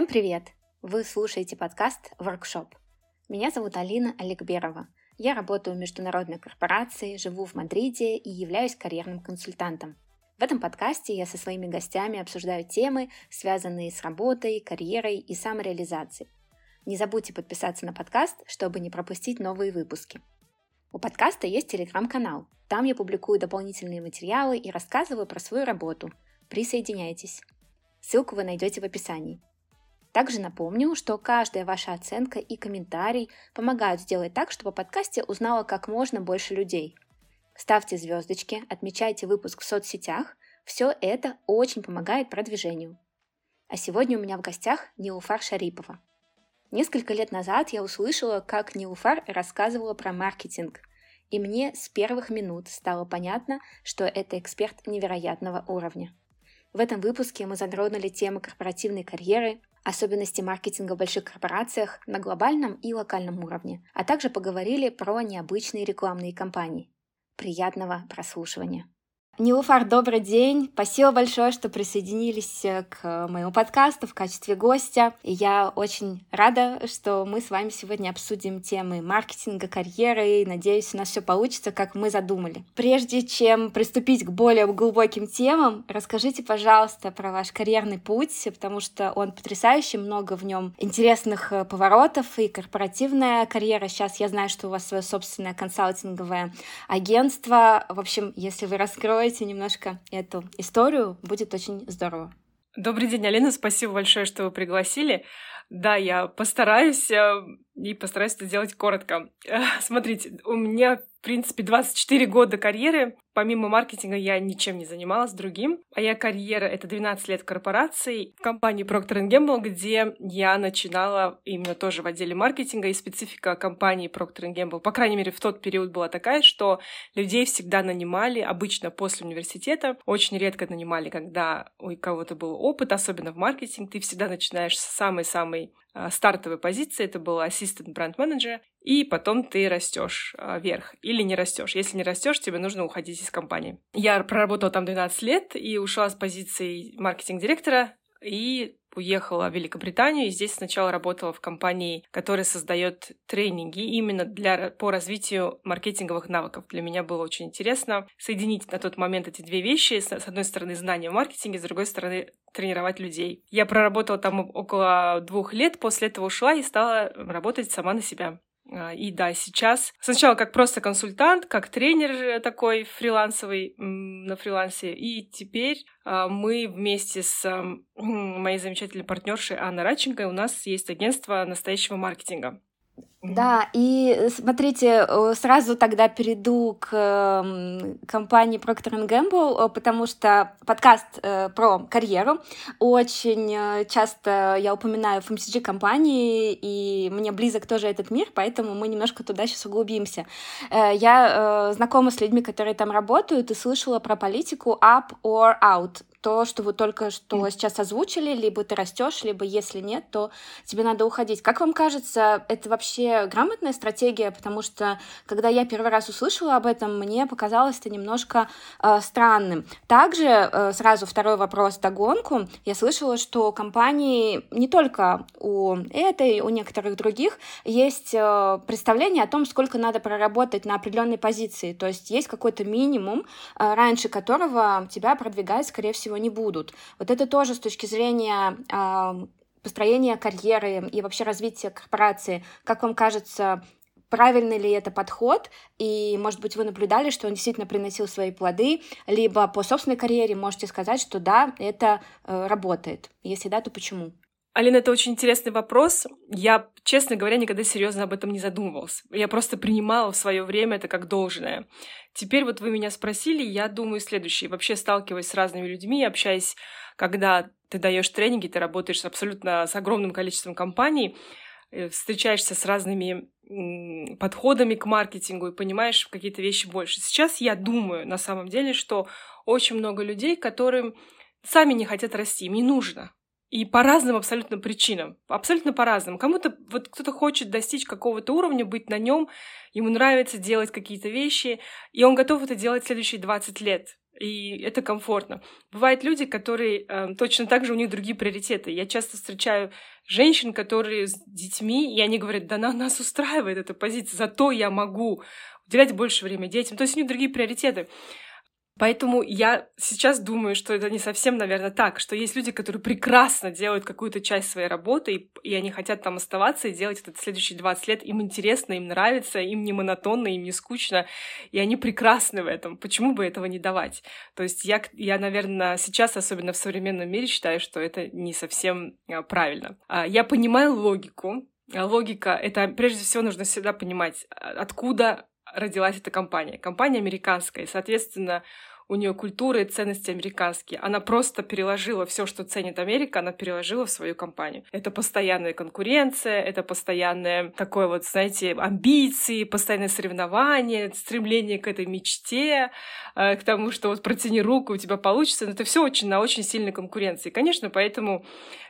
Всем привет! Вы слушаете подкаст «Воркшоп». Меня зовут Алина Олегберова. Я работаю в международной корпорации, живу в Мадриде и являюсь карьерным консультантом. В этом подкасте я со своими гостями обсуждаю темы, связанные с работой, карьерой и самореализацией. Не забудьте подписаться на подкаст, чтобы не пропустить новые выпуски. У подкаста есть телеграм-канал. Там я публикую дополнительные материалы и рассказываю про свою работу. Присоединяйтесь. Ссылку вы найдете в описании. Также напомню, что каждая ваша оценка и комментарий помогают сделать так, чтобы подкасте узнало как можно больше людей. Ставьте звездочки, отмечайте выпуск в соцсетях. Все это очень помогает продвижению. А сегодня у меня в гостях Нилуфар Шарипова. Несколько лет назад я услышала, как Нилуфар рассказывала про маркетинг, и мне с первых минут стало понятно, что это эксперт невероятного уровня. В этом выпуске мы затронули темы корпоративной карьеры, особенности маркетинга в больших корпорациях на глобальном и локальном уровне, а также поговорили про необычные рекламные кампании. Приятного прослушивания! Нилуфар, добрый день. Спасибо большое, что присоединились э, к моему подкасту в качестве гостя. И я очень рада, что мы с вами сегодня обсудим темы маркетинга, карьеры. И надеюсь, у нас все получится, как мы задумали. Прежде чем приступить к более глубоким темам, расскажите, пожалуйста, про ваш карьерный путь, потому что он потрясающий, много в нем интересных э, поворотов и корпоративная карьера. Сейчас я знаю, что у вас свое собственное консалтинговое агентство. В общем, если вы раскроете раскроете немножко эту историю, будет очень здорово. Добрый день, Алина, спасибо большое, что вы пригласили. Да, я постараюсь э, и постараюсь это сделать коротко. Смотрите, у меня в принципе, 24 года карьеры. Помимо маркетинга я ничем не занималась другим. Моя карьера — это 12 лет корпорации в компании Procter Gamble, где я начинала именно тоже в отделе маркетинга, и специфика компании Procter Gamble, по крайней мере, в тот период была такая, что людей всегда нанимали, обычно после университета, очень редко нанимали, когда у кого-то был опыт, особенно в маркетинг, ты всегда начинаешь с самой-самой стартовой позиции, это был ассистент бренд-менеджера, и потом ты растешь а, вверх или не растешь. Если не растешь, тебе нужно уходить из компании. Я проработала там 12 лет и ушла с позиции маркетинг-директора и уехала в Великобританию и здесь сначала работала в компании, которая создает тренинги именно для, по развитию маркетинговых навыков. Для меня было очень интересно соединить на тот момент эти две вещи. С одной стороны, знания в маркетинге, с другой стороны, тренировать людей. Я проработала там около двух лет, после этого ушла и стала работать сама на себя. А, и да, сейчас. Сначала как просто консультант, как тренер такой фрилансовый на фрилансе, и теперь а, мы вместе с моей замечательной партнершей Анной Радченко. У нас есть агентство настоящего маркетинга. Да, и э, смотрите, э, сразу тогда перейду к компании Procter Gamble, э, потому что подкаст про карьеру. Очень часто я упоминаю FMCG-компании, и мне близок тоже этот мир, поэтому мы немножко туда сейчас углубимся. Я знакома с людьми, которые там работают, и слышала про политику up or out то, что вы только что сейчас озвучили, либо ты растешь, либо если нет, то тебе надо уходить. Как вам кажется, это вообще грамотная стратегия? Потому что, когда я первый раз услышала об этом, мне показалось это немножко э, странным. Также э, сразу второй вопрос догонку. Я слышала, что компании не только у этой, у некоторых других есть э, представление о том, сколько надо проработать на определенной позиции. То есть есть какой-то минимум, э, раньше которого тебя продвигать, скорее всего, всего, не будут. Вот это тоже с точки зрения э, построения карьеры и вообще развития корпорации, как вам кажется, правильный ли это подход, и, может быть, вы наблюдали, что он действительно приносил свои плоды, либо по собственной карьере можете сказать, что да, это э, работает. Если да, то почему? Алина, это очень интересный вопрос. Я, честно говоря, никогда серьезно об этом не задумывалась. Я просто принимала в свое время это как должное. Теперь вот вы меня спросили, я думаю следующее. Вообще сталкиваясь с разными людьми, общаясь, когда ты даешь тренинги, ты работаешь абсолютно с огромным количеством компаний, э, встречаешься с разными подходами к маркетингу и понимаешь какие-то вещи больше. Сейчас я думаю на самом деле, что очень много людей, которым сами не хотят расти, им не нужно. И по разным абсолютно причинам. Абсолютно по разным. Кому-то, вот кто-то хочет достичь какого-то уровня, быть на нем, ему нравится делать какие-то вещи, и он готов это делать следующие 20 лет. и это комфортно. Бывают люди, которые э, точно так же у них другие приоритеты. Я часто встречаю женщин, которые с детьми, и они говорят, да на нас устраивает эта позиция, зато я могу уделять больше времени детям. То есть у них другие приоритеты. Поэтому я сейчас думаю, что это не совсем, наверное, так, что есть люди, которые прекрасно делают какую-то часть своей работы, и, и они хотят там оставаться и делать это следующие 20 лет. Им интересно, им нравится, им не монотонно, им не скучно, и они прекрасны в этом. Почему бы этого не давать? То есть я, я наверное, сейчас, особенно в современном мире, считаю, что это не совсем а, правильно. А, я понимаю логику, Логика — это, прежде всего, нужно всегда понимать, а, откуда родилась эта компания. Компания американская, и, соответственно, у нее культура и ценности американские. Она просто переложила все, что ценит Америка, она переложила в свою компанию. Это постоянная конкуренция, это постоянное такое вот, знаете, амбиции, постоянное соревнование, стремление к этой мечте, э, к тому, что вот протяни руку, у тебя получится. Но это все очень на очень сильной конкуренции. Конечно, поэтому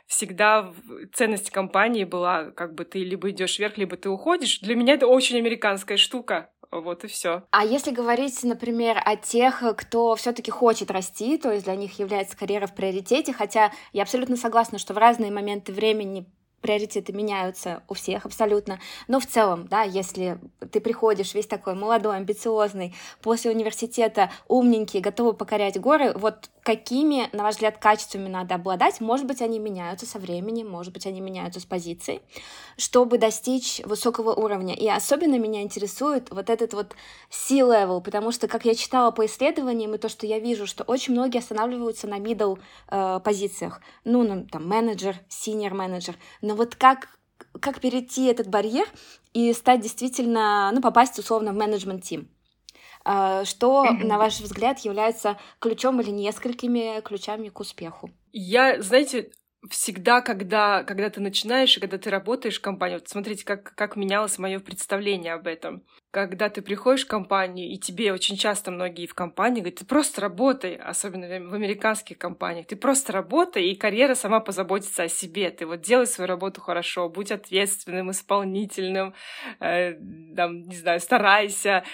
всегда ценность компании была, как бы ты либо идешь вверх, либо ты уходишь. Для меня это очень американская штука вот и все. А если говорить, например, о тех, кто все-таки хочет расти, то есть для них является карьера в приоритете, хотя я абсолютно согласна, что в разные моменты времени приоритеты меняются у всех абсолютно. Но в целом, да, если ты приходишь весь такой молодой, амбициозный, после университета умненький, готовый покорять горы, вот какими, на ваш взгляд, качествами надо обладать? Может быть, они меняются со временем, может быть, они меняются с позицией, чтобы достичь высокого уровня. И особенно меня интересует вот этот вот C-level, потому что, как я читала по исследованиям, и то, что я вижу, что очень многие останавливаются на middle э, позициях. Ну, ну, там, менеджер, senior менеджер. Но вот как как перейти этот барьер и стать действительно, ну, попасть условно в менеджмент-тим? А, что, на ваш взгляд, является ключом или несколькими ключами к успеху? Я, знаете, всегда, когда, когда ты начинаешь и когда ты работаешь в компании, вот смотрите, как, как менялось мое представление об этом когда ты приходишь в компанию, и тебе очень часто многие в компании говорят, ты просто работай, особенно в американских компаниях, ты просто работай, и карьера сама позаботится о себе. Ты вот делай свою работу хорошо, будь ответственным, исполнительным, э, там, не знаю, старайся,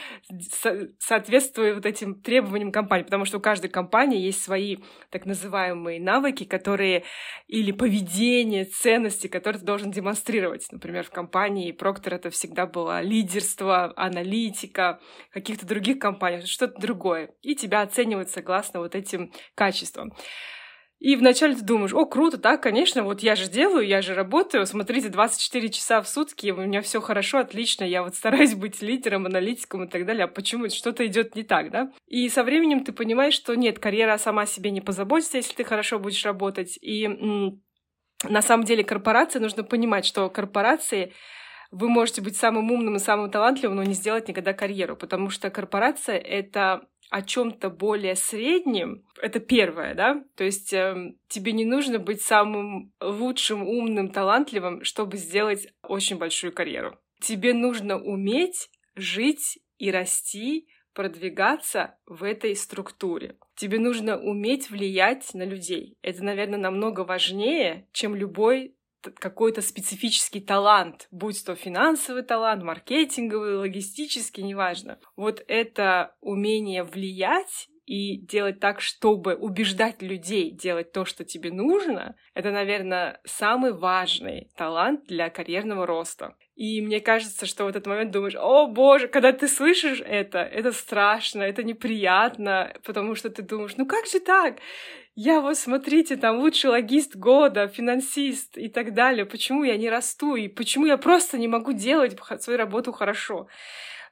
со- соответствуй вот этим требованиям компании, потому что у каждой компании есть свои так называемые навыки, которые или поведение, ценности, которые ты должен демонстрировать. Например, в компании Procter это всегда было лидерство, аналитика, каких-то других компаний, что-то другое. И тебя оценивают согласно вот этим качествам. И вначале ты думаешь, о, круто, да, конечно, вот я же делаю, я же работаю, смотрите, 24 часа в сутки, у меня все хорошо, отлично, я вот стараюсь быть лидером, аналитиком и так далее, а почему что-то идет не так, да? И со временем ты понимаешь, что нет, карьера сама себе не позаботится, если ты хорошо будешь работать. И на самом деле корпорации нужно понимать, что корпорации вы можете быть самым умным и самым талантливым, но не сделать никогда карьеру, потому что корпорация — это о чем-то более среднем, это первое, да, то есть э, тебе не нужно быть самым лучшим, умным, талантливым, чтобы сделать очень большую карьеру. Тебе нужно уметь жить и расти, продвигаться в этой структуре. Тебе нужно уметь влиять на людей. Это, наверное, намного важнее, чем любой какой-то специфический талант, будь то финансовый талант, маркетинговый, логистический, неважно. Вот это умение влиять и делать так, чтобы убеждать людей делать то, что тебе нужно, это, наверное, самый важный талант для карьерного роста. И мне кажется, что в этот момент думаешь, о боже, когда ты слышишь это, это страшно, это неприятно, потому что ты думаешь, ну как же так? Я вот, смотрите, там лучший логист года, финансист и так далее. Почему я не расту? И почему я просто не могу делать свою работу хорошо?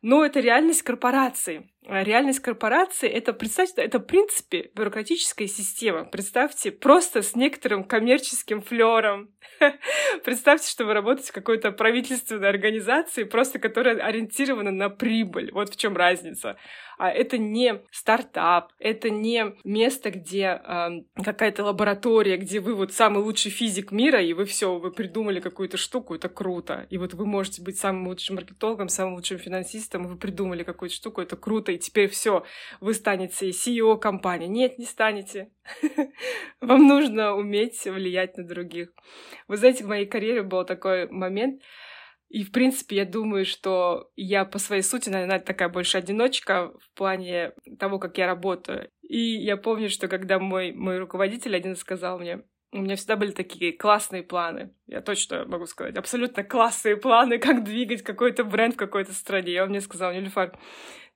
Но это реальность корпорации. А реальность корпорации — это, представьте, это, в принципе, бюрократическая система. Представьте, просто с некоторым коммерческим флером. Представьте, что вы работаете в какой-то правительственной организации, просто которая ориентирована на прибыль. Вот в чем разница. А это не стартап, это не место, где э, какая-то лаборатория, где вы вот самый лучший физик мира, и вы все, вы придумали какую-то штуку, это круто. И вот вы можете быть самым лучшим маркетологом, самым лучшим финансистом, и вы придумали какую-то штуку, это круто, и теперь все, вы станете CEO компании. Нет, не станете. Вам нужно уметь влиять на других. Вы знаете, в моей карьере был такой момент, И, в принципе, я думаю, что я по своей сути, наверное, такая больше одиночка в плане того, как я работаю. И я помню, что когда мой, мой руководитель один сказал мне, у меня всегда были такие классные планы. Я точно могу сказать, абсолютно классные планы, как двигать какой-то бренд в какой-то стране. И он мне сказал, Нюльфар,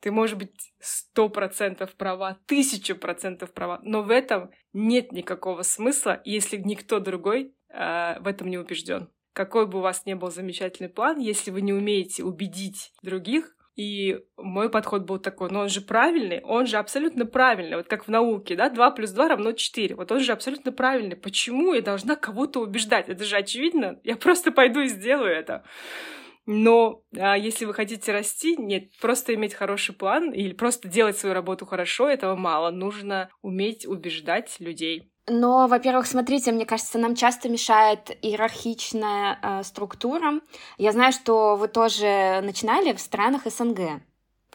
ты можешь быть сто процентов права, тысячу процентов права, но в этом нет никакого смысла, если никто другой э, в этом не убежден какой бы у вас ни был замечательный план, если вы не умеете убедить других, и мой подход был такой, но он же правильный, он же абсолютно правильный, вот как в науке, да, 2 плюс 2 равно 4, вот он же абсолютно правильный. Почему я должна кого-то убеждать? Это же очевидно, я просто пойду и сделаю это. Но а если вы хотите расти, нет, просто иметь хороший план или просто делать свою работу хорошо, этого мало. Нужно уметь убеждать людей. Но, во-первых, смотрите, мне кажется, нам часто мешает иерархичная э, структура. Я знаю, что вы тоже начинали в странах СНГ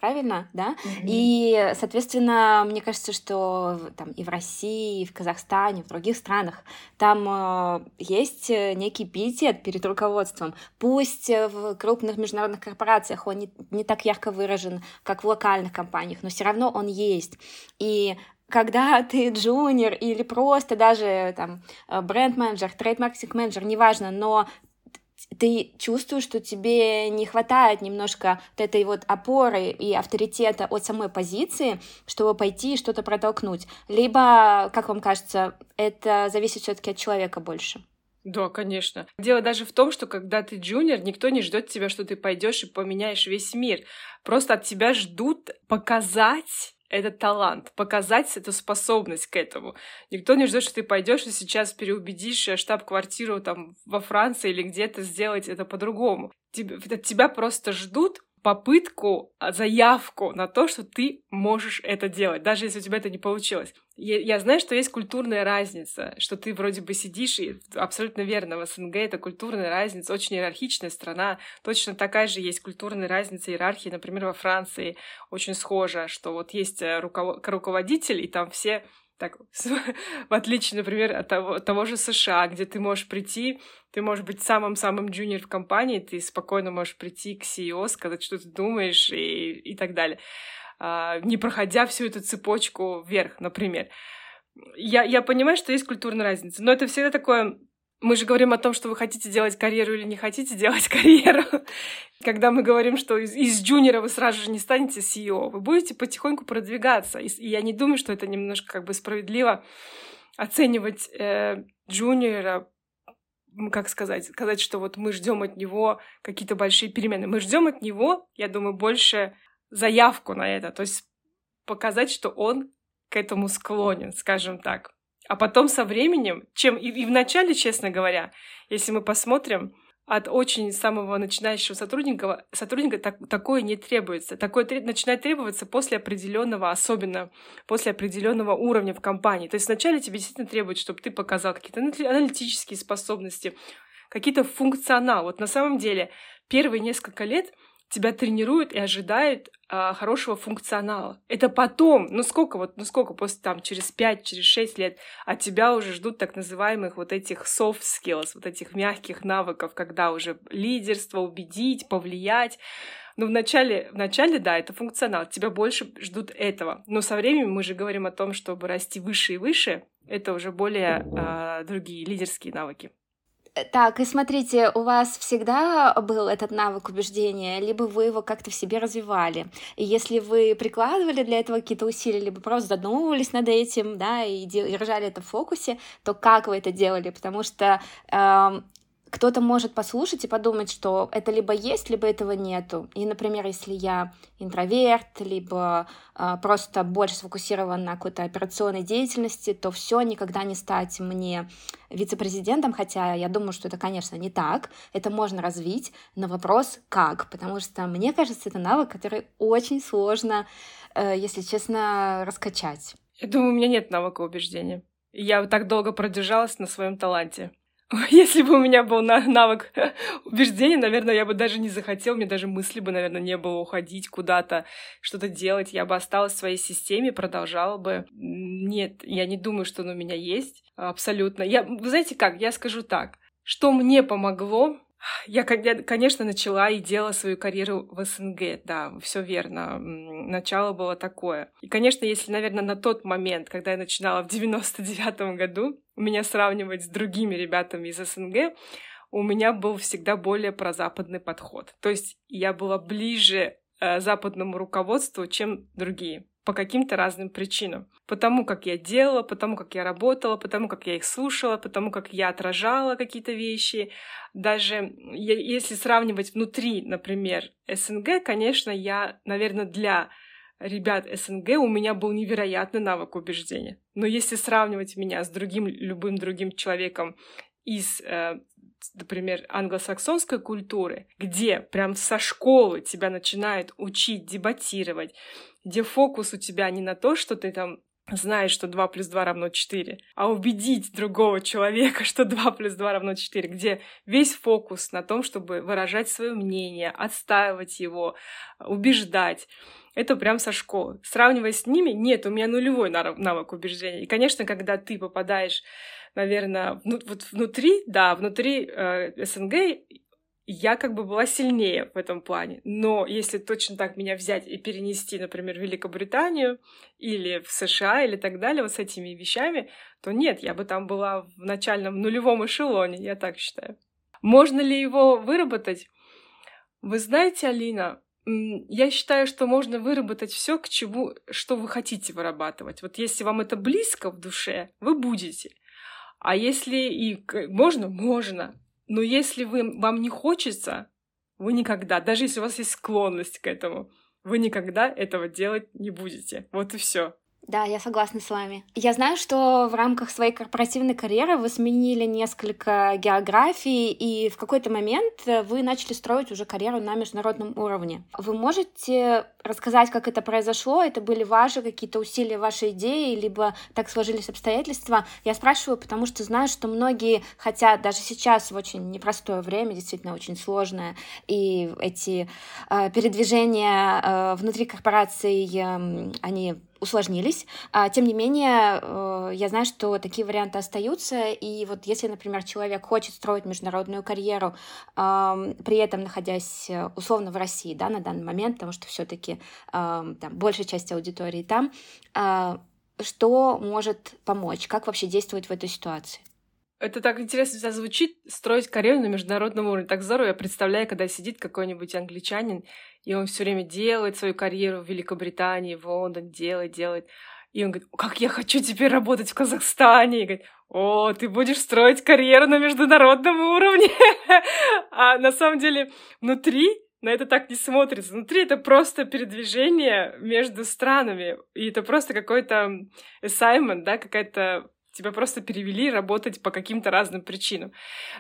правильно, да? Mm-hmm. И, соответственно, мне кажется, что там и в России, и в Казахстане, и в других странах там э, есть некий пиетет перед руководством. Пусть в крупных международных корпорациях он не, не так ярко выражен, как в локальных компаниях, но все равно он есть. И когда ты джуниор или просто даже там э, бренд-менеджер, трейд-маркетинг-менеджер, неважно, но ты чувствуешь, что тебе не хватает немножко вот этой вот опоры и авторитета от самой позиции, чтобы пойти и что-то протолкнуть. Либо, как вам кажется, это зависит все-таки от человека больше. Да, конечно. Дело даже в том, что когда ты джуниор, никто не ждет тебя, что ты пойдешь и поменяешь весь мир. Просто от тебя ждут показать этот талант, показать эту способность к этому. Никто не ждет, что ты пойдешь и сейчас переубедишь э, штаб-квартиру там во Франции или где-то сделать это по-другому. Тебя, тебя просто ждут попытку, а, заявку на то, что ты можешь это делать, даже если у тебя это не получилось. Я, я знаю, что есть культурная разница, что ты вроде бы сидишь, и абсолютно верно, в СНГ это культурная разница, очень иерархичная страна. Точно такая же есть культурная разница иерархии, например, во Франции очень схожа, что вот есть э, руководитель, и там все так, в отличие, например, от того, того же США, где ты можешь прийти, ты можешь быть самым-самым джуниор в компании, ты спокойно можешь прийти к CEO, сказать, что ты думаешь и, и так далее, а, не проходя всю эту цепочку вверх, например. Я, я понимаю, что есть культурная разница, но это всегда такое мы же говорим о том, что вы хотите делать карьеру или не хотите делать карьеру. Когда мы говорим, что из, из джуниора вы сразу же не станете CEO, вы будете потихоньку продвигаться. И, и я не думаю, что это немножко как бы справедливо оценивать э, джуниора как сказать, сказать, что вот мы ждем от него какие-то большие перемены. Мы ждем от него, я думаю, больше заявку на это, то есть показать, что он к этому склонен, скажем так. А потом со временем, чем и, и в начале, честно говоря, если мы посмотрим, от очень самого начинающего сотрудника, сотрудника так, такое не требуется. Такое треб, начинает требоваться после определенного, особенно после определенного уровня в компании. То есть вначале тебе действительно требуют, чтобы ты показал какие-то аналитические способности, какие-то функционал. Вот на самом деле первые несколько лет тебя тренируют и ожидают а, хорошего функционала. Это потом, ну сколько вот, ну сколько после там через 5, через 6 лет от тебя уже ждут так называемых вот этих soft skills, вот этих мягких навыков, когда уже лидерство, убедить, повлиять. Ну, вначале, вначале, да, это функционал, тебя больше ждут этого. Но со временем мы же говорим о том, чтобы расти выше и выше, это уже более а, другие лидерские навыки. Так, и смотрите, у вас всегда был этот навык убеждения, либо вы его как-то в себе развивали. И если вы прикладывали для этого какие-то усилия, либо просто задумывались над этим, да, и держали это в фокусе, то как вы это делали? Потому что э, кто-то может послушать и подумать, что это либо есть, либо этого нету. И, например, если я интроверт, либо э, просто больше сфокусирован на какой-то операционной деятельности, то все никогда не стать мне вице-президентом, хотя я думаю, что это, конечно, не так. Это можно развить, но вопрос как, потому что мне кажется, это навык, который очень сложно, э, если честно, раскачать. Я думаю, у меня нет навыка убеждения. Я так долго продержалась на своем таланте. Если бы у меня был навык убеждения, наверное, я бы даже не захотел, мне даже мысли бы, наверное, не было уходить куда-то, что-то делать. Я бы осталась в своей системе, продолжала бы. Нет, я не думаю, что он у меня есть. Абсолютно. Я, вы знаете как, я скажу так. Что мне помогло Я, конечно, начала и делала свою карьеру в СНГ, да, все верно. Начало было такое. И, конечно, если, наверное, на тот момент, когда я начинала в 99-м году, меня сравнивать с другими ребятами из СНГ, у меня был всегда более прозападный подход. То есть я была ближе э, западному руководству, чем другие по каким-то разным причинам. Потому как я делала, потому как я работала, потому как я их слушала, потому как я отражала какие-то вещи. Даже если сравнивать внутри, например, СНГ, конечно, я, наверное, для ребят СНГ у меня был невероятный навык убеждения. Но если сравнивать меня с другим, любым другим человеком из э, например, англосаксонской культуры, где прям со школы тебя начинают учить дебатировать, где фокус у тебя не на то, что ты там знаешь, что 2 плюс 2 равно 4, а убедить другого человека, что 2 плюс 2 равно 4, где весь фокус на том, чтобы выражать свое мнение, отстаивать его, убеждать. Это прям со школы. Сравнивая с ними, нет, у меня нулевой навык убеждения. И, конечно, когда ты попадаешь наверное, вну, вот внутри, да, внутри э, СНГ я как бы была сильнее в этом плане. Но если точно так меня взять и перенести, например, в Великобританию или в США или так далее, вот с этими вещами, то нет, я бы там была в начальном нулевом эшелоне, я так считаю. Можно ли его выработать? Вы знаете, Алина, я считаю, что можно выработать все, к чему, что вы хотите вырабатывать. Вот если вам это близко в душе, вы будете. А если и можно, можно. Но если вы, вам не хочется, вы никогда, даже если у вас есть склонность к этому, вы никогда этого делать не будете. Вот и все. Да, я согласна с вами. Я знаю, что в рамках своей корпоративной карьеры вы сменили несколько географий, и в какой-то момент вы начали строить уже карьеру на международном уровне. Вы можете рассказать, как это произошло? Это были ваши какие-то усилия, ваши идеи, либо так сложились обстоятельства? Я спрашиваю, потому что знаю, что многие хотят даже сейчас в очень непростое время, действительно очень сложное, и эти э, передвижения э, внутри корпораций, э, они усложнились. А, тем не менее, э, я знаю, что такие варианты остаются, и вот если, например, человек хочет строить международную карьеру, при этом находясь э, условно в России, да, на данный момент, потому что все-таки там большая часть аудитории там, а, что может помочь, как вообще действовать в этой ситуации? Это так интересно сейчас звучит, строить карьеру на международном уровне. Так здорово, я представляю, когда сидит какой-нибудь англичанин, и он все время делает свою карьеру в Великобритании, в Лондон, делает, делает. И он говорит, как я хочу теперь работать в Казахстане. И говорит, о, ты будешь строить карьеру на международном уровне. А на самом деле внутри на это так не смотрится. Внутри это просто передвижение между странами. И это просто какой-то assignment, да, какая-то тебя просто перевели работать по каким-то разным причинам.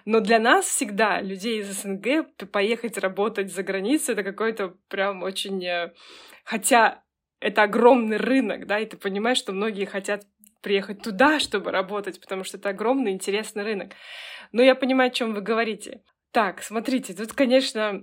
Но для нас всегда, людей из СНГ, поехать работать за границу, это какой-то прям очень... Э, хотя это огромный рынок, да, и ты понимаешь, что многие хотят приехать туда, чтобы работать, потому что это огромный интересный рынок. Но я понимаю, о чем вы говорите. Так, смотрите, тут, конечно,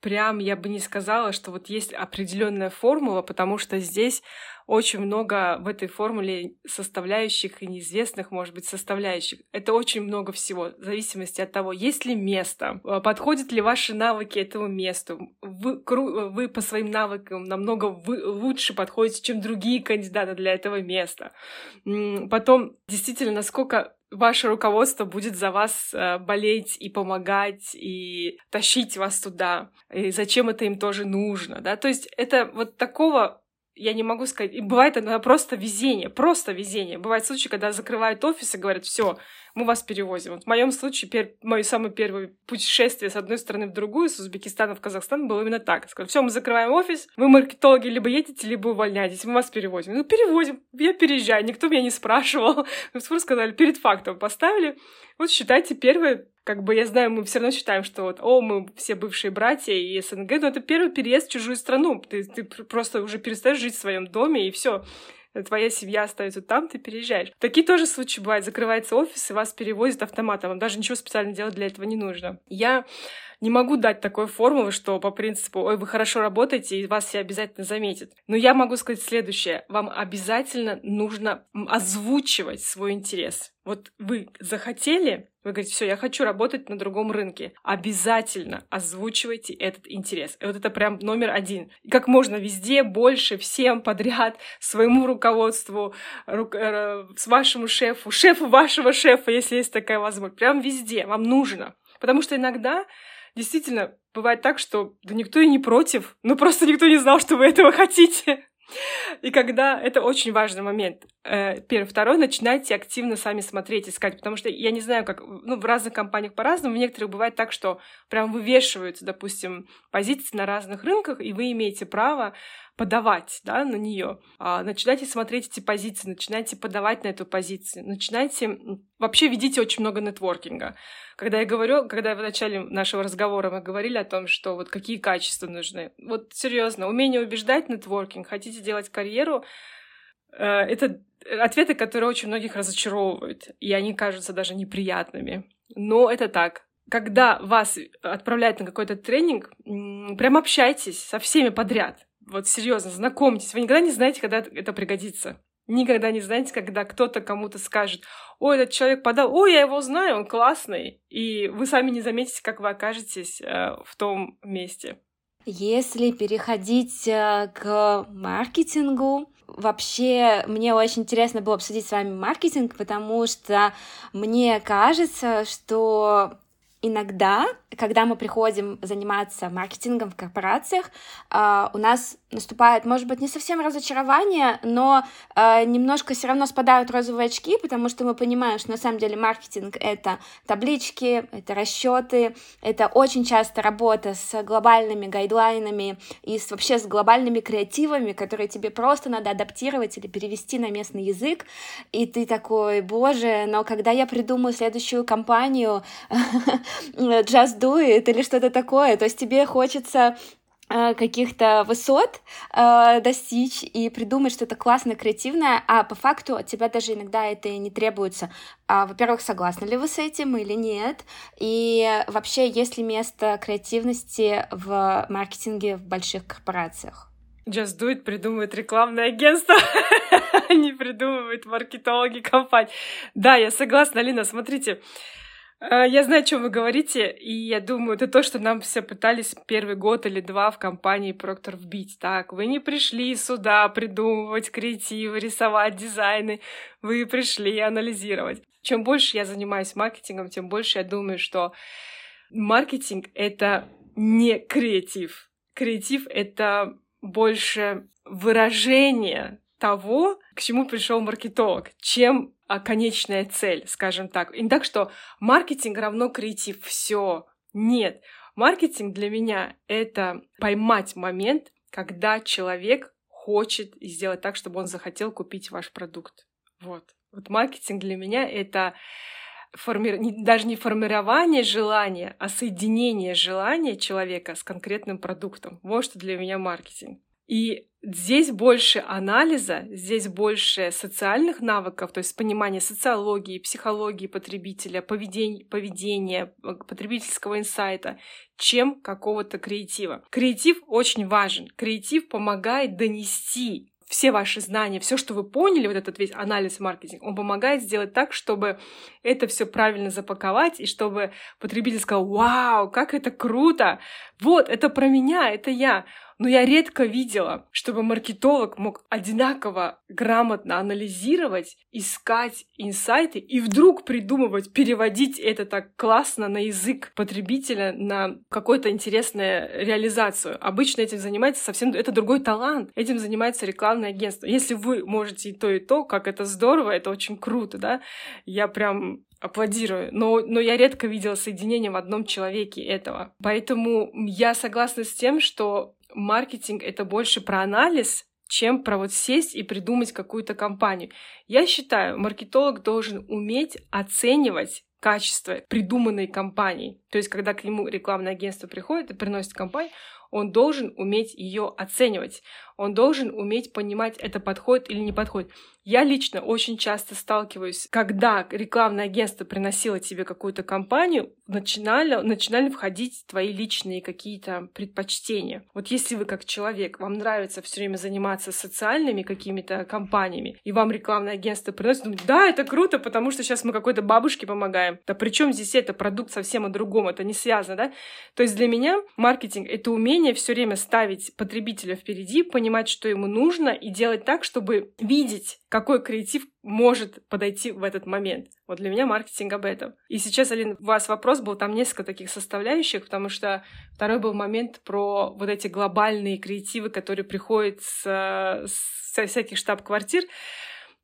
прям я бы не сказала, что вот есть определенная формула, потому что здесь очень много в этой формуле составляющих и неизвестных, может быть, составляющих. Это очень много всего, в зависимости от того, есть ли место, а, подходят ли ваши навыки этому месту. Вы, вы по своим навыкам намного вы, лучше подходите, чем другие кандидаты для этого места. Потом, действительно, насколько ваше руководство будет за вас э, болеть и помогать, и тащить вас туда, и зачем это им тоже нужно, да, то есть это вот такого я не могу сказать. И бывает это просто везение, просто везение. Бывают случаи, когда закрывают офис и говорят, все, мы вас перевозим. Вот в моем случае, пер... мое самое первое путешествие с одной стороны в другую, с Узбекистана в Казахстан, было именно так. Сказали, все, мы закрываем офис, вы маркетологи либо едете, либо увольняетесь, мы вас перевозим. Ну, перевозим, я переезжаю, никто меня не спрашивал. Мы сказали, перед фактом поставили. Вот считайте первое как бы я знаю, мы все равно считаем, что вот, о, мы все бывшие братья и СНГ, но это первый переезд в чужую страну. Ты, ты просто уже перестаешь жить в своем доме, и все твоя семья остается там, ты переезжаешь. Такие тоже случаи бывают. Закрывается офис, и вас перевозят автоматом. Вам даже ничего специально делать для этого не нужно. Я не могу дать такой формулы, что по принципу, ой, вы хорошо работаете, и вас все обязательно заметят. Но я могу сказать следующее. Вам обязательно нужно озвучивать свой интерес. Вот вы захотели, Вы говорите, все, я хочу работать на другом рынке. Обязательно озвучивайте этот интерес. И вот это прям номер один. И как можно везде, больше, всем подряд, своему руководству, ру... э, с вашему шефу, шефу вашего шефа, если есть такая возможность. Прям везде. Вам нужно. Потому что иногда действительно бывает так, что да никто и не против, ну просто никто не знал, что вы этого хотите. И когда это очень важный момент. Э, первый, второй, начинайте активно сами смотреть, искать, потому что я не знаю, как, ну, в разных компаниях по-разному, в некоторых бывает так, что прям вывешиваются, допустим, позиции на разных рынках, и вы имеете право подавать, да, на нее. А, начинайте смотреть эти позиции, начинайте подавать на эту позицию, начинайте... Вообще ведите очень много нетворкинга. Когда я говорю, когда в начале нашего разговора мы говорили о том, что вот какие качества нужны. Вот серьезно, умение убеждать, нетворкинг, хотите делать карьеру, это ответы, которые очень многих разочаровывают, и они кажутся даже неприятными. Но это так. Когда вас отправляют на какой-то тренинг, прям общайтесь со всеми подряд. Вот серьезно, знакомьтесь. Вы никогда не знаете, когда это пригодится. Никогда не знаете, когда кто-то кому-то скажет, ой, этот человек подал, ой, я его знаю, он классный. И вы сами не заметите, как вы окажетесь э, в том месте. Если переходить э, к маркетингу, вообще мне очень интересно было обсудить с вами маркетинг, потому что мне кажется, что иногда, когда мы приходим заниматься маркетингом в корпорациях, а, у нас наступает, может быть, не совсем разочарование, но а, немножко все равно спадают розовые очки, потому что мы понимаем, что на самом деле маркетинг — это таблички, это расчеты, это очень часто работа с глобальными гайдлайнами и с, вообще с глобальными креативами, которые тебе просто надо адаптировать или перевести на местный язык, и ты такой, боже, но когда я придумаю следующую кампанию, just do it или что-то такое. То есть тебе хочется э, каких-то высот э, достичь и придумать что-то классное, креативное, а по факту от тебя даже иногда это и не требуется. А, во-первых, согласны ли вы с этим или нет? И вообще, есть ли место креативности в маркетинге в больших корпорациях? Just Do It придумывает рекламное агентство, не придумывает маркетологи компании. Да, я согласна, Алина, смотрите, Э, я знаю, о чем вы говорите, и я думаю, это то, что нам все пытались первый год или два в компании Проктор вбить. Так, вы не пришли сюда придумывать креативы, рисовать дизайны, вы пришли анализировать. Чем больше я занимаюсь маркетингом, тем больше я думаю, что маркетинг — это не креатив. Креатив — это больше выражение того, к чему пришел маркетолог, чем конечная цель, скажем так. И не так, что маркетинг равно креатив. Все. Нет. Маркетинг для меня — это поймать момент, когда человек хочет сделать так, чтобы он захотел купить ваш продукт. Вот. Вот маркетинг для меня — это форми... даже не формирование желания, а соединение желания человека с конкретным продуктом. Вот что для меня маркетинг. И здесь больше анализа, здесь больше социальных навыков, то есть понимания социологии, психологии потребителя, поведения, поведения потребительского инсайта, чем какого-то креатива. Креатив очень важен. Креатив помогает донести все ваши знания, все, что вы поняли, вот этот весь анализ маркетинг, он помогает сделать так, чтобы это все правильно запаковать, и чтобы потребитель сказал, вау, как это круто, вот, это про меня, это я. Но я редко видела, чтобы маркетолог мог одинаково грамотно анализировать, искать инсайты и вдруг придумывать, переводить это так классно на язык потребителя, на какую-то интересную реализацию. Обычно этим занимается совсем... Это другой талант. Этим занимается рекламное агентство. Если вы можете и то, и то, как это здорово, это очень круто, да? Я прям аплодирую. Но, но я редко видела соединение в одном человеке этого. Поэтому я согласна с тем, что маркетинг — это больше про анализ, чем про вот сесть и придумать какую-то компанию. Я считаю, маркетолог должен уметь оценивать качество придуманной компании. То есть, когда к нему рекламное агентство приходит и приносит компанию, он должен уметь ее оценивать. Он должен уметь понимать, это подходит или не подходит. Я лично очень часто сталкиваюсь, когда рекламное агентство приносило тебе какую-то компанию, начинали, начинали входить твои личные какие-то предпочтения. Вот если вы как человек, вам нравится все время заниматься социальными какими-то компаниями, и вам рекламное агентство приносит, думаете, да, это круто, потому что сейчас мы какой-то бабушке помогаем. Да при чем здесь это? Продукт совсем о другом, это не связано, да? То есть для меня маркетинг — это умение все время ставить потребителя впереди, понимать, что ему нужно, и делать так, чтобы видеть какой креатив может подойти в этот момент. Вот для меня маркетинг об этом. И сейчас, Алина, у вас вопрос был, там несколько таких составляющих, потому что второй был момент про вот эти глобальные креативы, которые приходят с, со всяких штаб-квартир.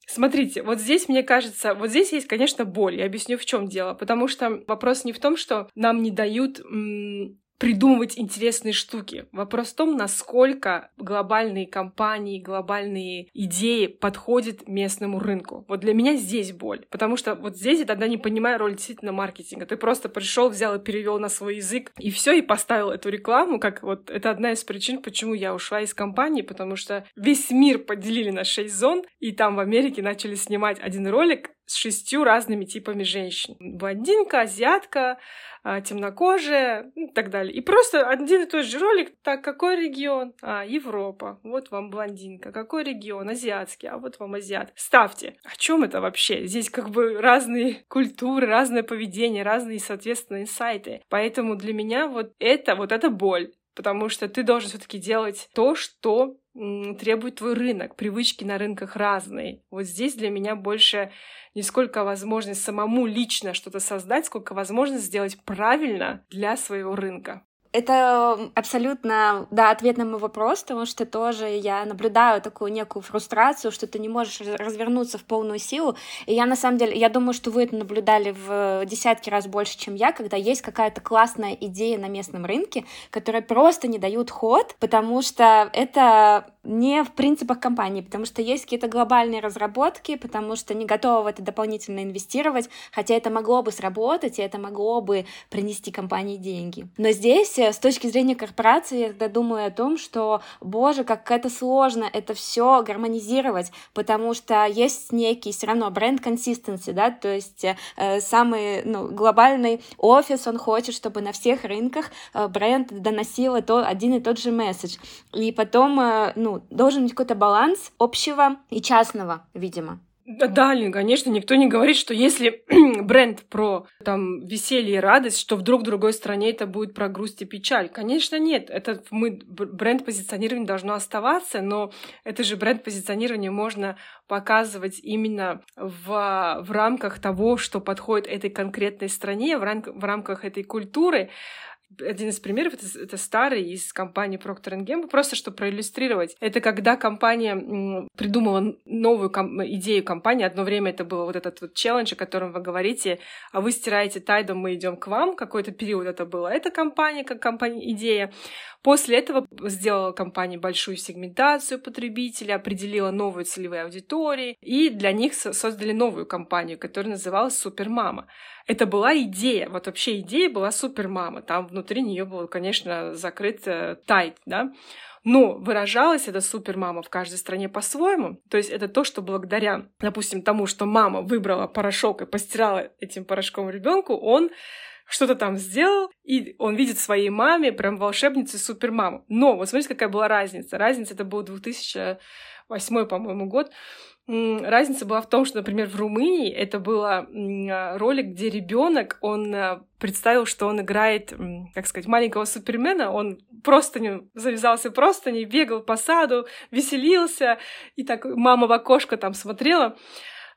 Смотрите, вот здесь, мне кажется, вот здесь есть, конечно, боль. Я объясню, в чем дело. Потому что вопрос не в том, что нам не дают м- придумывать интересные штуки. Вопрос в том, насколько глобальные компании, глобальные идеи подходят местному рынку. Вот для меня здесь боль, потому что вот здесь я тогда не понимаю роль действительно маркетинга. Ты просто пришел, взял и перевел на свой язык, и все, и поставил эту рекламу, как вот это одна из причин, почему я ушла из компании, потому что весь мир поделили на шесть зон, и там в Америке начали снимать один ролик с шестью разными типами женщин. Блондинка, азиатка, а, темнокожие и так далее. И просто один и тот же ролик. Так, какой регион? А, Европа. Вот вам блондинка. Какой регион? Азиатский. А вот вам азиат. Ставьте. О чем это вообще? Здесь как бы разные культуры, разное поведение, разные, соответственно, инсайты. Поэтому для меня вот это, вот это боль. Потому что ты должен все-таки делать то, что требует твой рынок. Привычки на рынках разные. Вот здесь для меня больше не сколько возможность самому лично что-то создать, сколько возможность сделать правильно для своего рынка. Это абсолютно, да, ответ на мой вопрос, потому что тоже я наблюдаю такую некую фрустрацию, что ты не можешь развернуться в полную силу. И я на самом деле, я думаю, что вы это наблюдали в десятки раз больше, чем я, когда есть какая-то классная идея на местном рынке, которая просто не дают ход, потому что это не в принципах компании, потому что есть какие-то глобальные разработки, потому что не готовы в это дополнительно инвестировать, хотя это могло бы сработать, и это могло бы принести компании деньги. Но здесь, э, с точки зрения корпорации, я тогда думаю о том, что, боже, как это сложно это все гармонизировать, потому что есть некий все равно бренд консистенции, да, то есть э, самый ну, глобальный офис, он хочет, чтобы на всех рынках э, бренд доносил то, один и тот же месседж. И потом, э, ну, должен быть какой-то баланс общего и частного, видимо. Да, да, конечно, никто не говорит, что если бренд про там веселье и радость, что вдруг в другой стране это будет про грусть и печаль. Конечно, нет. Это мы бренд позиционирования должно оставаться, но это же бренд позиционирования можно показывать именно в, в рамках того, что подходит этой конкретной стране, в, рам, в рамках этой культуры один из примеров это, это старый из компании Procter Gamble, просто чтобы проиллюстрировать. Это когда компания придумала новую ком- идею компании. Одно время это было вот этот вот челлендж, о котором вы говорите, а вы стираете тайдом, мы идем к вам. Какой-то период это было. Это компания, как компания идея. После этого сделала компания большую сегментацию потребителей, определила новую целевую аудиторию, и для них создали новую компанию, которая называлась Супермама. Это была идея, вот вообще идея была Супермама. Там внутри нее был, конечно, закрыт э, тайт, да. Но выражалась эта супермама в каждой стране по-своему. То есть это то, что благодаря, допустим, тому, что мама выбрала порошок и постирала этим порошком ребенку, он что-то там сделал, и он видит своей маме прям волшебницу супермаму. Но вот смотрите, какая была разница. Разница это был 2008, по-моему, год. Разница была в том, что, например, в Румынии это был а, ролик, где ребенок, он а, представил, что он играет, как сказать, маленького супермена, он просто не завязался просто не бегал по саду, веселился, и так мама в окошко там смотрела.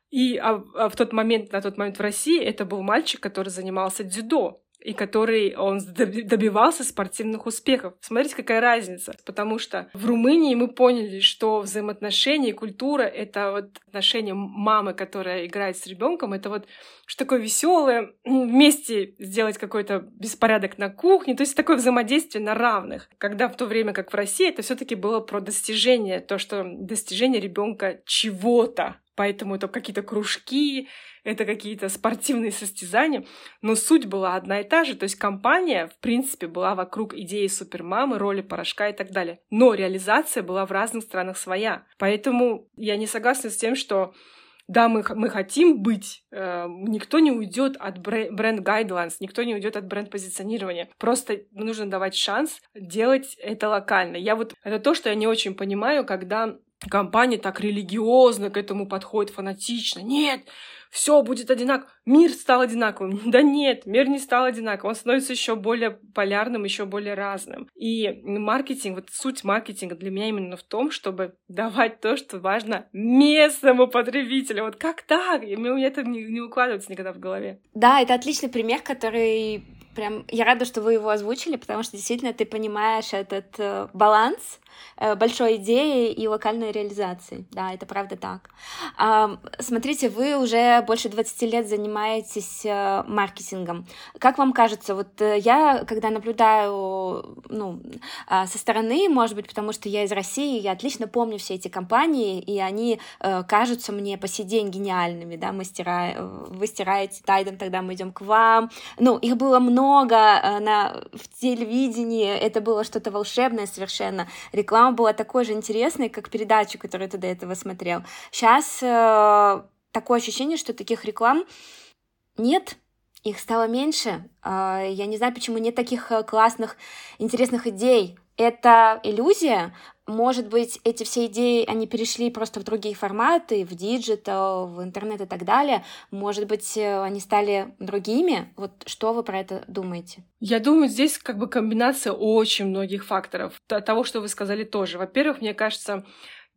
И а, а в тот момент, на тот момент в России это был мальчик, который занимался дзюдо и который он добивался спортивных успехов. Смотрите, какая разница. Потому что в Румынии мы поняли, что взаимоотношения и культура — это вот отношение мамы, которая играет с ребенком, это вот что такое веселое, вместе сделать какой-то беспорядок на кухне, то есть такое взаимодействие на равных. Когда в то время, как в России, это все таки было про достижение, то, что достижение ребенка чего-то, поэтому это какие-то кружки, это какие-то спортивные состязания, но суть была одна и та же, то есть компания, в принципе, была вокруг идеи супермамы, роли порошка и так далее, но реализация была в разных странах своя, поэтому я не согласна с тем, что да, мы, мы хотим быть, э, никто не уйдет от бренд guidelines, никто не уйдет от бренд позиционирования. Просто нужно давать шанс делать это локально. Я вот это то, что я не очень понимаю, когда компания так религиозно к этому подходит, фанатично. Нет, все будет одинаково. Мир стал одинаковым. Да нет, мир не стал одинаковым. Он становится еще более полярным, еще более разным. И маркетинг, вот суть маркетинга для меня именно в том, чтобы давать то, что важно местному потребителю. Вот как так? И меня это не, не укладывается никогда в голове. Да, это отличный пример, который прям... Я рада, что вы его озвучили, потому что действительно ты понимаешь этот э, баланс большой идеи и локальной реализации. Да, это правда так. Смотрите, вы уже больше 20 лет занимаетесь э, маркетингом. Как вам кажется, вот э, я, когда наблюдаю ну, а, со стороны, может быть, потому что я из России, я отлично помню все эти компании, и они кажутся мне по сей день гениальными, да, мы стираем, вы стираете Тайден, тогда мы идем к вам. Ну, их было много на, в телевидении, это было что-то волшебное совершенно реклама была такой же интересной, как передачу, которую ты до этого смотрел. Сейчас э, такое ощущение, что таких реклам нет, их стало меньше. Э, я не знаю, почему нет таких э, классных, интересных идей. Это иллюзия, может быть, эти все идеи, они перешли просто в другие форматы, в digital, в интернет и так далее. Может быть, э, они стали другими? Вот что вы про это думаете? Я думаю, здесь как бы комбинация очень многих факторов. Того, что вы сказали тоже. Во-первых, мне кажется,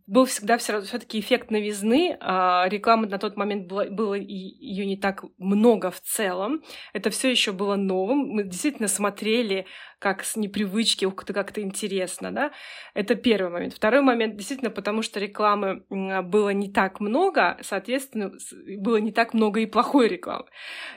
был всегда все-таки эффект новизны. А, рекламы на тот момент было, было ее не так много в целом. Это все еще было новым. Мы действительно смотрели как с непривычки, ух ты, как-то интересно, да. Это первый момент. Второй момент, действительно, потому что рекламы было не так много, соответственно, было не так много и плохой рекламы.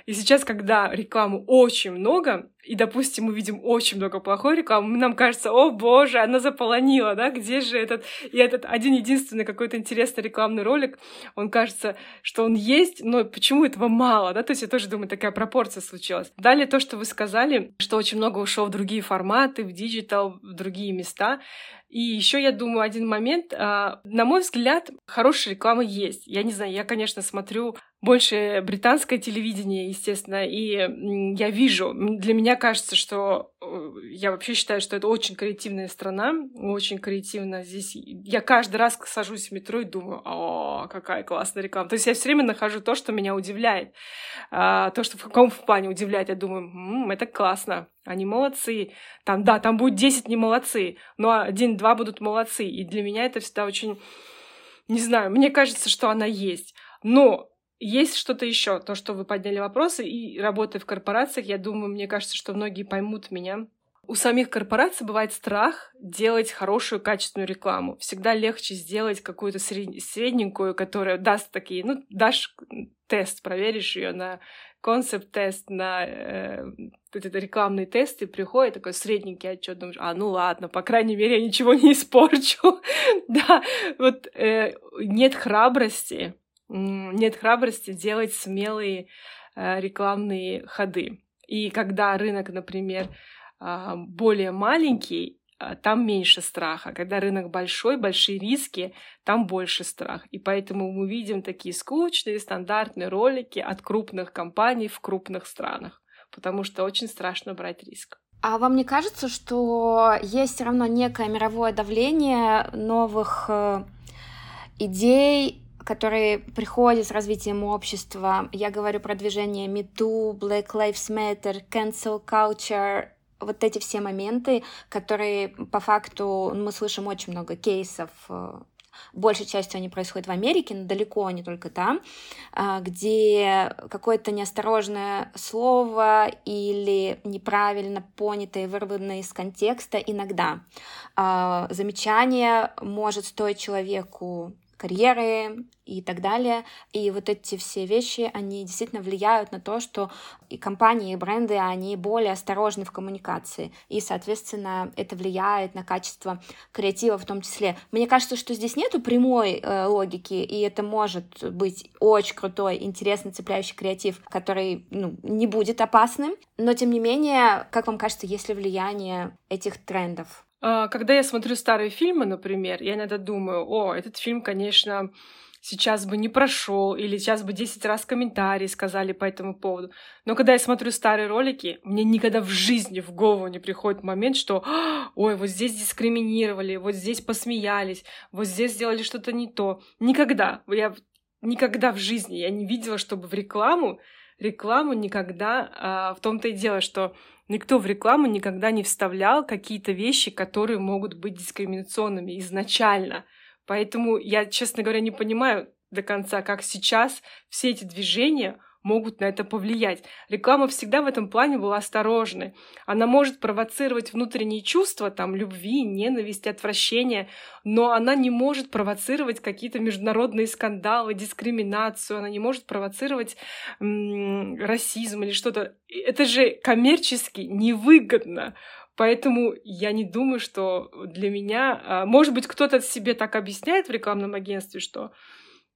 И сейчас, когда рекламы очень много, и, допустим, мы видим очень много плохой рекламы, нам кажется, о боже, она заполонила, да, где же этот... И этот один единственный какой-то интересный рекламный ролик, он кажется, что он есть, но почему этого мало, да, то есть я тоже думаю, такая пропорция случилась. Далее то, что вы сказали, что очень много ушло в другие форматы, в digital, в другие места, и еще я думаю, один момент. А, на мой взгляд, хорошая реклама есть. Я не знаю, я, конечно, смотрю больше британское телевидение, естественно, и я вижу, для меня кажется, что э, я вообще считаю, что это очень креативная страна, очень креативно здесь. Я каждый раз сажусь в метро и думаю, о, какая классная реклама. То есть я все время нахожу то, что меня удивляет. А, то, что в каком плане удивляет, я думаю, м-м, это классно, они молодцы. Там, да, там будет 10 не молодцы, но один-два будут молодцы. И для меня это всегда очень, не знаю, мне кажется, что она есть. Но есть что-то еще, то, что вы подняли вопросы, и работая в корпорациях, я думаю, мне кажется, что многие поймут меня. У самих корпораций бывает страх делать хорошую, качественную рекламу. Всегда легче сделать какую-то сред... средненькую, которая даст такие, ну, дашь тест, проверишь ее на концепт-тест, на э, этот рекламный тест, и приходит такой средненький отчет, думаешь, а, ну ладно, по крайней мере, я ничего не испорчу. да, вот э, нет храбрости нет храбрости делать смелые э, рекламные ходы. И когда рынок, например, а, более маленький, а, там меньше страха. Когда рынок большой, большие риски, там больше страх. И поэтому мы видим такие скучные, стандартные ролики от крупных компаний в крупных странах, потому что очень страшно брать риск. А вам не кажется, что есть все равно некое мировое давление новых э, идей, которые приходят с развитием общества. Я говорю про движение MeToo, Black Lives Matter, Cancel Culture, вот эти все моменты, которые по факту мы слышим очень много кейсов э, большей частью они происходят в Америке, но далеко не только там, э, где какое-то неосторожное слово или неправильно понятое, вырванное из контекста иногда. Э, замечание может стоить человеку карьеры и так далее. И вот эти все вещи, они действительно влияют на то, что и компании, и бренды, они более осторожны в коммуникации. И, соответственно, это влияет на качество креатива в том числе. Мне кажется, что здесь нету прямой э, логики, и это может быть очень крутой, интересный, цепляющий креатив, который ну, не будет опасным. Но, тем не менее, как вам кажется, есть ли влияние этих трендов? А, когда я смотрю старые фильмы, например, я иногда думаю, о, этот фильм, конечно, сейчас бы не прошел, или сейчас бы 10 раз комментарии сказали по этому поводу. Но когда я смотрю старые ролики, мне никогда в жизни в голову не приходит момент, что ой, вот здесь дискриминировали, вот здесь посмеялись, вот здесь сделали что-то не то. Никогда. Я никогда в жизни я не видела, чтобы в рекламу рекламу никогда, а, в том-то и дело, что никто в рекламу никогда не вставлял какие-то вещи, которые могут быть дискриминационными изначально. Поэтому я, честно говоря, не понимаю до конца, как сейчас все эти движения могут на это повлиять. Реклама всегда в этом плане была осторожной. Она может провоцировать внутренние чувства, там, любви, ненависти, отвращения, но она не может провоцировать какие-то международные скандалы, дискриминацию, она не может провоцировать м- расизм или что-то. Это же коммерчески невыгодно. Поэтому я не думаю, что для меня... А, может быть, кто-то себе так объясняет в рекламном агентстве, что...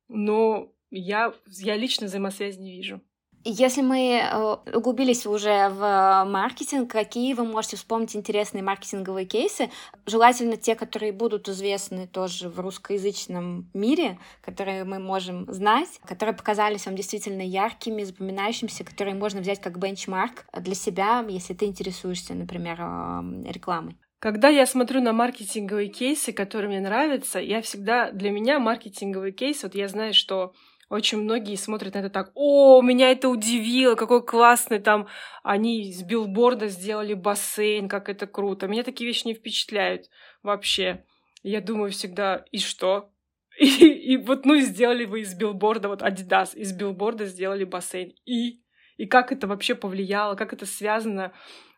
Но я, я лично взаимосвязи не вижу. Если мы э, углубились уже в маркетинг, какие вы можете вспомнить интересные маркетинговые кейсы? Желательно те, которые будут известны тоже в русскоязычном мире, которые мы можем знать, которые показались вам действительно яркими, запоминающимися, которые можно взять как бенчмарк для себя, если ты интересуешься, например, э, рекламой. Когда я смотрю на маркетинговые кейсы, которые мне нравятся, я всегда, для меня маркетинговый кейс, вот я знаю, что очень многие смотрят на это так, о, меня это удивило, какой классный там, они с билборда сделали бассейн, как это круто. Меня такие вещи не впечатляют вообще. Я думаю всегда, и что? И, и вот, ну, сделали вы из билборда, вот Adidas из билборда сделали бассейн. И, и как это вообще повлияло, как это связано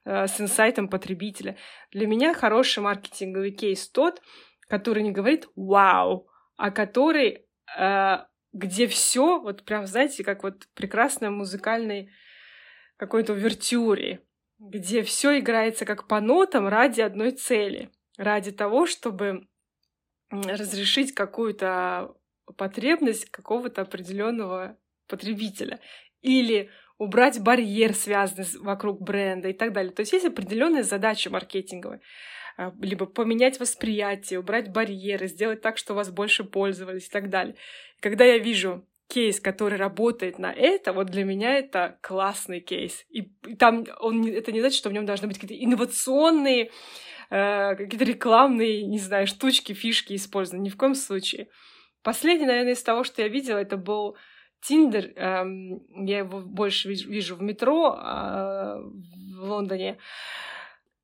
э, с инсайтом потребителя. Для меня хороший маркетинговый кейс тот, который не говорит «вау», а который э, где все, вот прям, знаете, как вот прекрасной музыкальной какой-то увертюре, где все играется как по нотам ради одной цели, ради того, чтобы разрешить какую-то потребность какого-то определенного потребителя или убрать барьер, связанный вокруг бренда и так далее. То есть есть определенная задача маркетинговая. А, либо поменять восприятие, убрать барьеры, сделать так, что вас больше пользовались и так далее. Когда я вижу кейс, который работает на это, вот для меня это классный кейс. И, там он, это не значит, что в нем должны быть какие-то инновационные, э, какие-то рекламные, не знаю, штучки, фишки использованы. Ни в коем случае. Последний, наверное, из того, что я видела, это был Тиндер. Эм, я его больше вижу в метро э, в Лондоне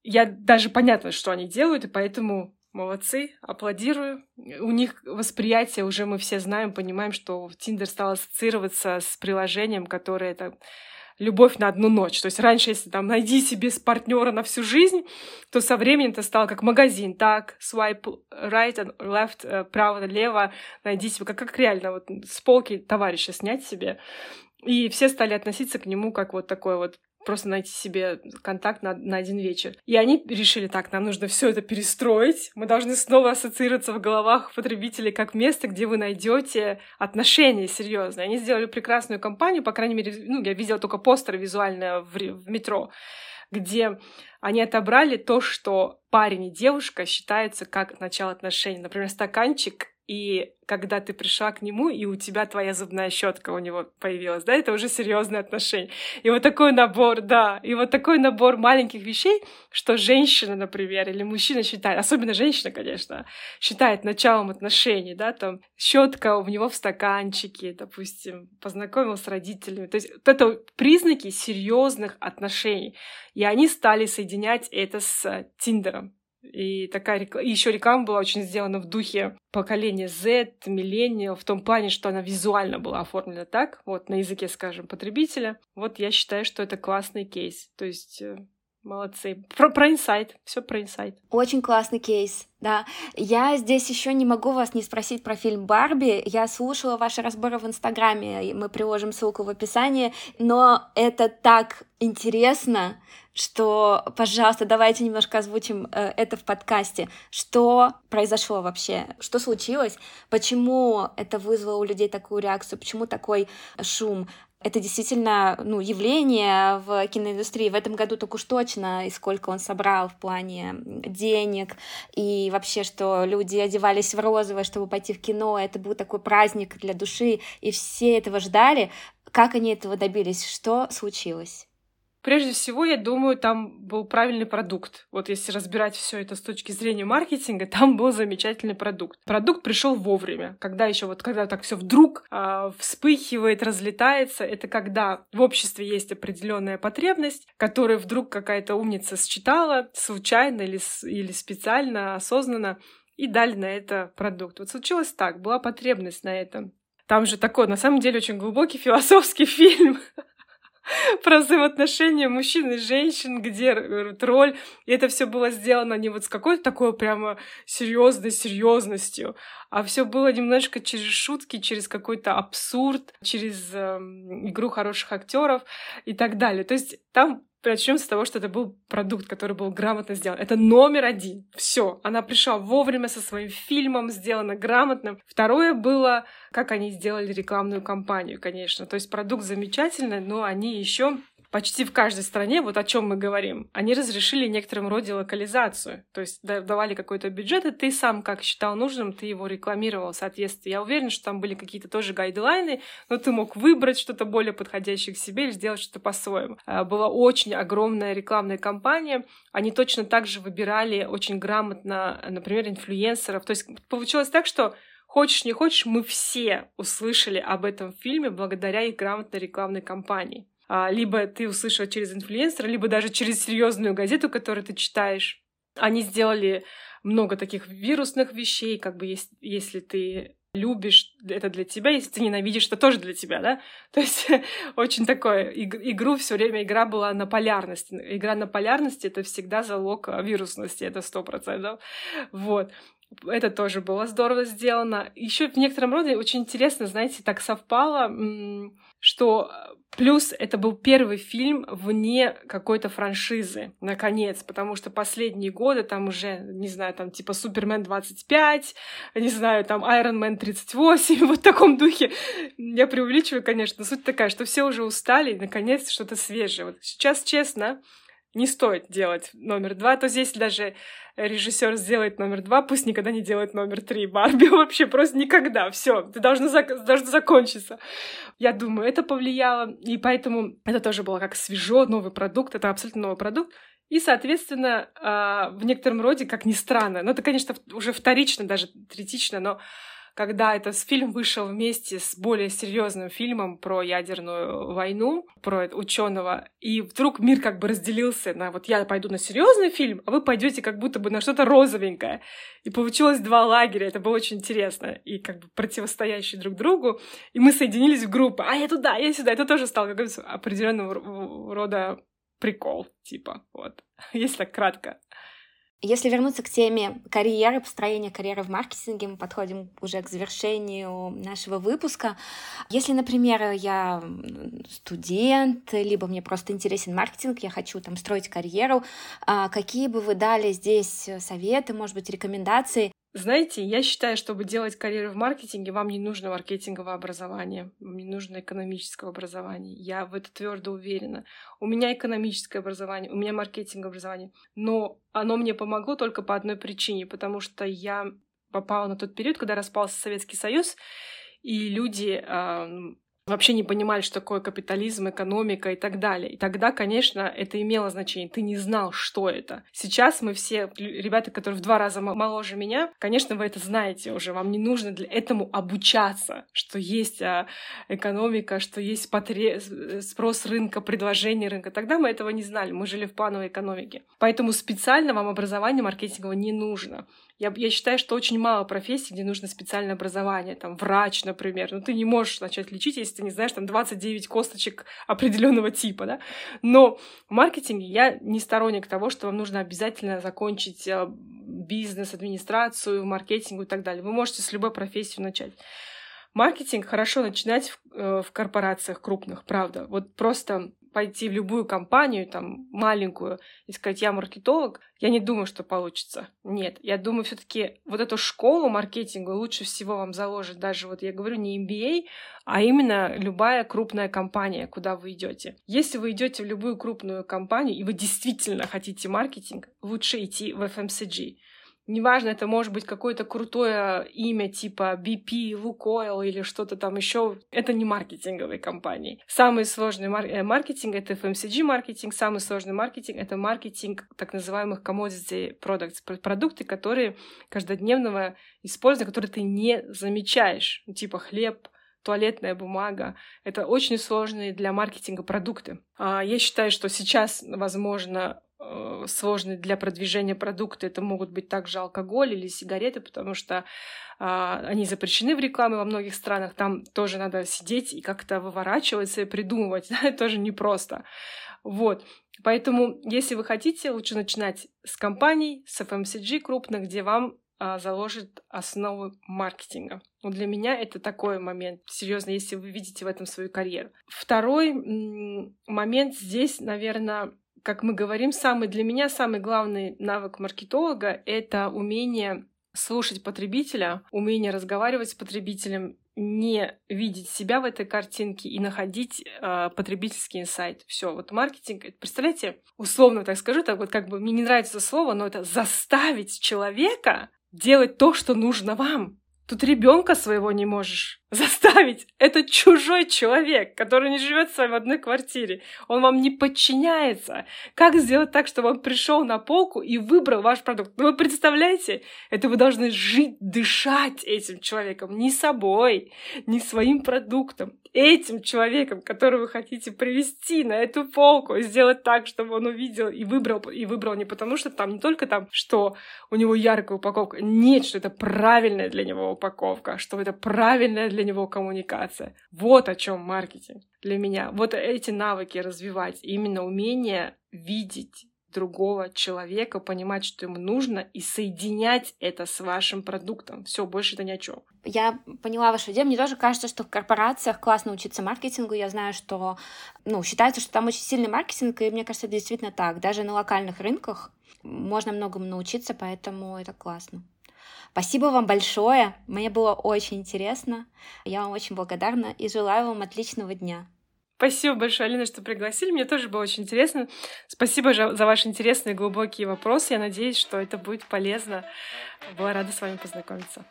я даже понятно, что они делают, и поэтому молодцы, аплодирую. У них восприятие уже мы все знаем, понимаем, что Тиндер стал ассоциироваться с приложением, которое это любовь на одну ночь. То есть раньше, если там найди себе с партнера на всю жизнь, то со временем это стало как магазин. Так, swipe right and left, э, право-лево, найди себе, как, как реально вот с полки товарища снять себе. И все стали относиться к нему как вот такой вот просто найти себе контакт на, на один вечер. И они решили, так, нам нужно все это перестроить, мы должны снова ассоциироваться в головах потребителей как место, где вы найдете отношения серьезные. Они сделали прекрасную кампанию, по крайней мере, ну, я видела только постеры визуально в, в метро, где они отобрали то, что парень и девушка считаются как начало отношений. Например, стаканчик и когда ты пришла к нему, и у тебя твоя зубная щетка у него появилась, да, это уже серьезные отношения. И вот такой набор, да, и вот такой набор маленьких вещей, что женщина, например, или мужчина считает, особенно женщина, конечно, считает началом отношений, да, там щетка у него в стаканчике, допустим, познакомил с родителями. То есть вот это признаки серьезных отношений. И они стали соединять это с Тиндером. И такая реклама, еще реклама была очень сделана в духе поколения Z, миллениал, в том плане, что она визуально была оформлена так, вот на языке, скажем, потребителя. Вот я считаю, что это классный кейс. То есть э, Молодцы. Про, про инсайт. Все про инсайт. Очень классный кейс. Да, я здесь еще не могу вас не спросить про фильм Барби. Я слушала ваши разборы в Инстаграме, мы приложим ссылку в описании, но это так интересно, что, пожалуйста, давайте немножко озвучим э, это в подкасте. Что произошло вообще? Что случилось? Почему это вызвало у людей такую реакцию? Почему такой шум? Это действительно ну, явление в киноиндустрии. В этом году так уж точно, и сколько он собрал в плане денег, и вообще, что люди одевались в розовое, чтобы пойти в кино, это был такой праздник для души, и все этого ждали. Как они этого добились? Что случилось? Прежде всего, я думаю, там был правильный продукт. Вот если разбирать все это с точки зрения маркетинга, там был замечательный продукт. Продукт пришел вовремя, когда еще вот когда так все вдруг э, вспыхивает, разлетается. Это когда в обществе есть определенная потребность, которую вдруг какая-то умница считала случайно или, или специально, осознанно и дали на это продукт. Вот случилось так, была потребность на это. Там же такой, на самом деле, очень глубокий философский фильм. про взаимоотношения мужчин и женщин, где роль. И это все было сделано не вот с какой-то такой прямо серьезной серьезностью, а все было немножко через шутки, через какой-то абсурд, через э, игру хороших актеров и так далее. То есть там Начнем с того, что это был продукт, который был грамотно сделан. Это номер один. Все. Она пришла вовремя со своим фильмом, сделано грамотно. Второе было, как они сделали рекламную кампанию, конечно. То есть продукт замечательный, но они еще почти в каждой стране, вот о чем мы говорим, они разрешили некоторым роде локализацию. То есть давали какой-то бюджет, и ты сам, как считал нужным, ты его рекламировал в соответствии. Я уверена, что там были какие-то тоже гайдлайны, но ты мог выбрать что-то более подходящее к себе или сделать что-то по-своему. А, была очень огромная рекламная кампания. Они точно так же выбирали очень грамотно, например, инфлюенсеров. То есть получилось так, что Хочешь, не хочешь, мы все услышали об этом фильме благодаря их грамотной рекламной кампании. А, либо ты услышал через инфлюенсера, либо даже через серьезную газету, которую ты читаешь. Они сделали много таких вирусных вещей, как бы если, если ты любишь, это для тебя, если ты ненавидишь, это тоже для тебя, да? То есть очень такое, игру все время игра была на полярности. Игра на полярности — это всегда залог вирусности, это сто процентов. Вот. Это тоже было здорово сделано. Еще в некотором роде очень интересно, знаете, так совпало, что э, плюс это был первый фильм вне какой-то франшизы, наконец, потому что последние годы там уже, не знаю, там типа Супермен 25, не знаю, там Iron Man 38, вот в таком духе. Я преувеличиваю, конечно, суть такая, что все уже устали, и наконец что-то свежее. Вот сейчас, честно, не стоит делать номер два, то здесь даже режиссер сделает номер два, пусть никогда не делает номер три. Барби вообще просто никогда. Все, ты должна, зак- должна закончиться. Я думаю, это повлияло, и поэтому это тоже было как свежо, новый продукт, это абсолютно новый продукт. И, соответственно, а, в некотором роде, как ни странно, ну это, конечно, уже вторично, даже третично, но когда этот фильм вышел вместе с более серьезным фильмом про ядерную войну, про ученого, и вдруг мир как бы разделился на вот я пойду на серьезный фильм, а вы пойдете как будто бы на что-то розовенькое. И получилось два лагеря, это было очень интересно, и как бы противостоящие друг другу, и мы соединились в группы, а я туда, я сюда, это тоже стало какой-то определенного рода прикол, типа, вот, если так кратко. Если вернуться к теме карьеры, построения карьеры в маркетинге, мы подходим уже к завершению нашего выпуска. Если, например, я студент, либо мне просто интересен маркетинг, я хочу там строить карьеру, а какие бы вы дали здесь советы, может быть, рекомендации, знаете, я считаю, чтобы делать карьеру в маркетинге, вам не нужно маркетинговое образование, вам не нужно экономическое образование. Я в это твердо уверена. У меня экономическое образование, у меня маркетинговое образование, но оно мне помогло только по одной причине, потому что я попала на тот период, когда распался Советский Союз, и люди вообще не понимали, что такое капитализм, экономика и так далее. И тогда, конечно, это имело значение. Ты не знал, что это. Сейчас мы все, ребята, которые в два раза моложе меня, конечно, вы это знаете уже. Вам не нужно для этому обучаться, что есть а, экономика, что есть потре... спрос рынка, предложение рынка. Тогда мы этого не знали. Мы жили в плановой экономике. Поэтому специально вам образование маркетингового не нужно. Я, я считаю, что очень мало профессий, где нужно специальное образование, там, врач, например. Ну, ты не можешь начать лечить, если ты не знаешь, там, 29 косточек определенного типа, да. Но в маркетинге я не сторонник того, что вам нужно обязательно закончить э, бизнес, администрацию, маркетинг и так далее. Вы можете с любой профессии начать. Маркетинг хорошо начинать в, э, в корпорациях крупных, правда. Вот просто пойти в любую компанию, там, маленькую, и сказать, я маркетолог, я не думаю, что получится. Нет, я думаю, все таки вот эту школу маркетинга лучше всего вам заложить даже, вот я говорю, не MBA, а именно любая крупная компания, куда вы идете. Если вы идете в любую крупную компанию, и вы действительно хотите маркетинг, лучше идти в FMCG. Неважно, это может быть какое-то крутое имя типа BP, Lukoil или что-то там еще. Это не маркетинговые компании. Самый сложный мар- э, маркетинг — это FMCG маркетинг. Самый сложный маркетинг — это маркетинг так называемых commodity products. Продукты, которые каждодневного использования, которые ты не замечаешь. Типа хлеб, туалетная бумага. Это очень сложные для маркетинга продукты. А, я считаю, что сейчас, возможно, Э, сложные для продвижения продукты. Это могут быть также алкоголь или сигареты, потому что а, они запрещены в рекламе во многих странах. Там тоже надо сидеть и как-то выворачиваться и придумывать. Да? Это тоже непросто. Вот. Поэтому, если вы хотите, лучше начинать с компаний, с FMCG крупных, где вам а, заложит основы маркетинга. Вот для меня это такой момент, серьезно, если вы видите в этом свою карьеру. Второй момент здесь, наверное, как мы говорим, самый для меня самый главный навык маркетолога — это умение слушать потребителя, умение разговаривать с потребителем, не видеть себя в этой картинке и находить э, потребительский инсайт. Все, вот маркетинг, представляете, условно так скажу, так вот как бы мне не нравится слово, но это заставить человека делать то, что нужно вам. Тут ребенка своего не можешь заставить. Это чужой человек, который не живет с вами в одной квартире. Он вам не подчиняется. Как сделать так, чтобы он пришел на полку и выбрал ваш продукт? Ну, вы представляете? Это вы должны жить, дышать этим человеком. Не собой, не своим продуктом. Этим человеком, которого вы хотите привести на эту полку сделать так, чтобы он увидел и выбрал, и выбрал не потому, что там не только там, что у него яркая упаковка. Нет, что это правильная для него упаковка, что это правильная для него коммуникация. Вот о чем маркетинг для меня. Вот эти навыки развивать. Именно умение видеть другого человека, понимать, что ему нужно, и соединять это с вашим продуктом. Все, больше это ни о чем. Я поняла вашу идею. Мне тоже кажется, что в корпорациях классно учиться маркетингу. Я знаю, что ну, считается, что там очень сильный маркетинг, и мне кажется, это действительно так. Даже на локальных рынках можно многому научиться, поэтому это классно. Спасибо вам большое. Мне было очень интересно. Я вам очень благодарна и желаю вам отличного дня. Спасибо большое, Алина, что пригласили. Мне тоже было очень интересно. Спасибо за ваши интересные глубокие вопросы. Я надеюсь, что это будет полезно. Была рада с вами познакомиться.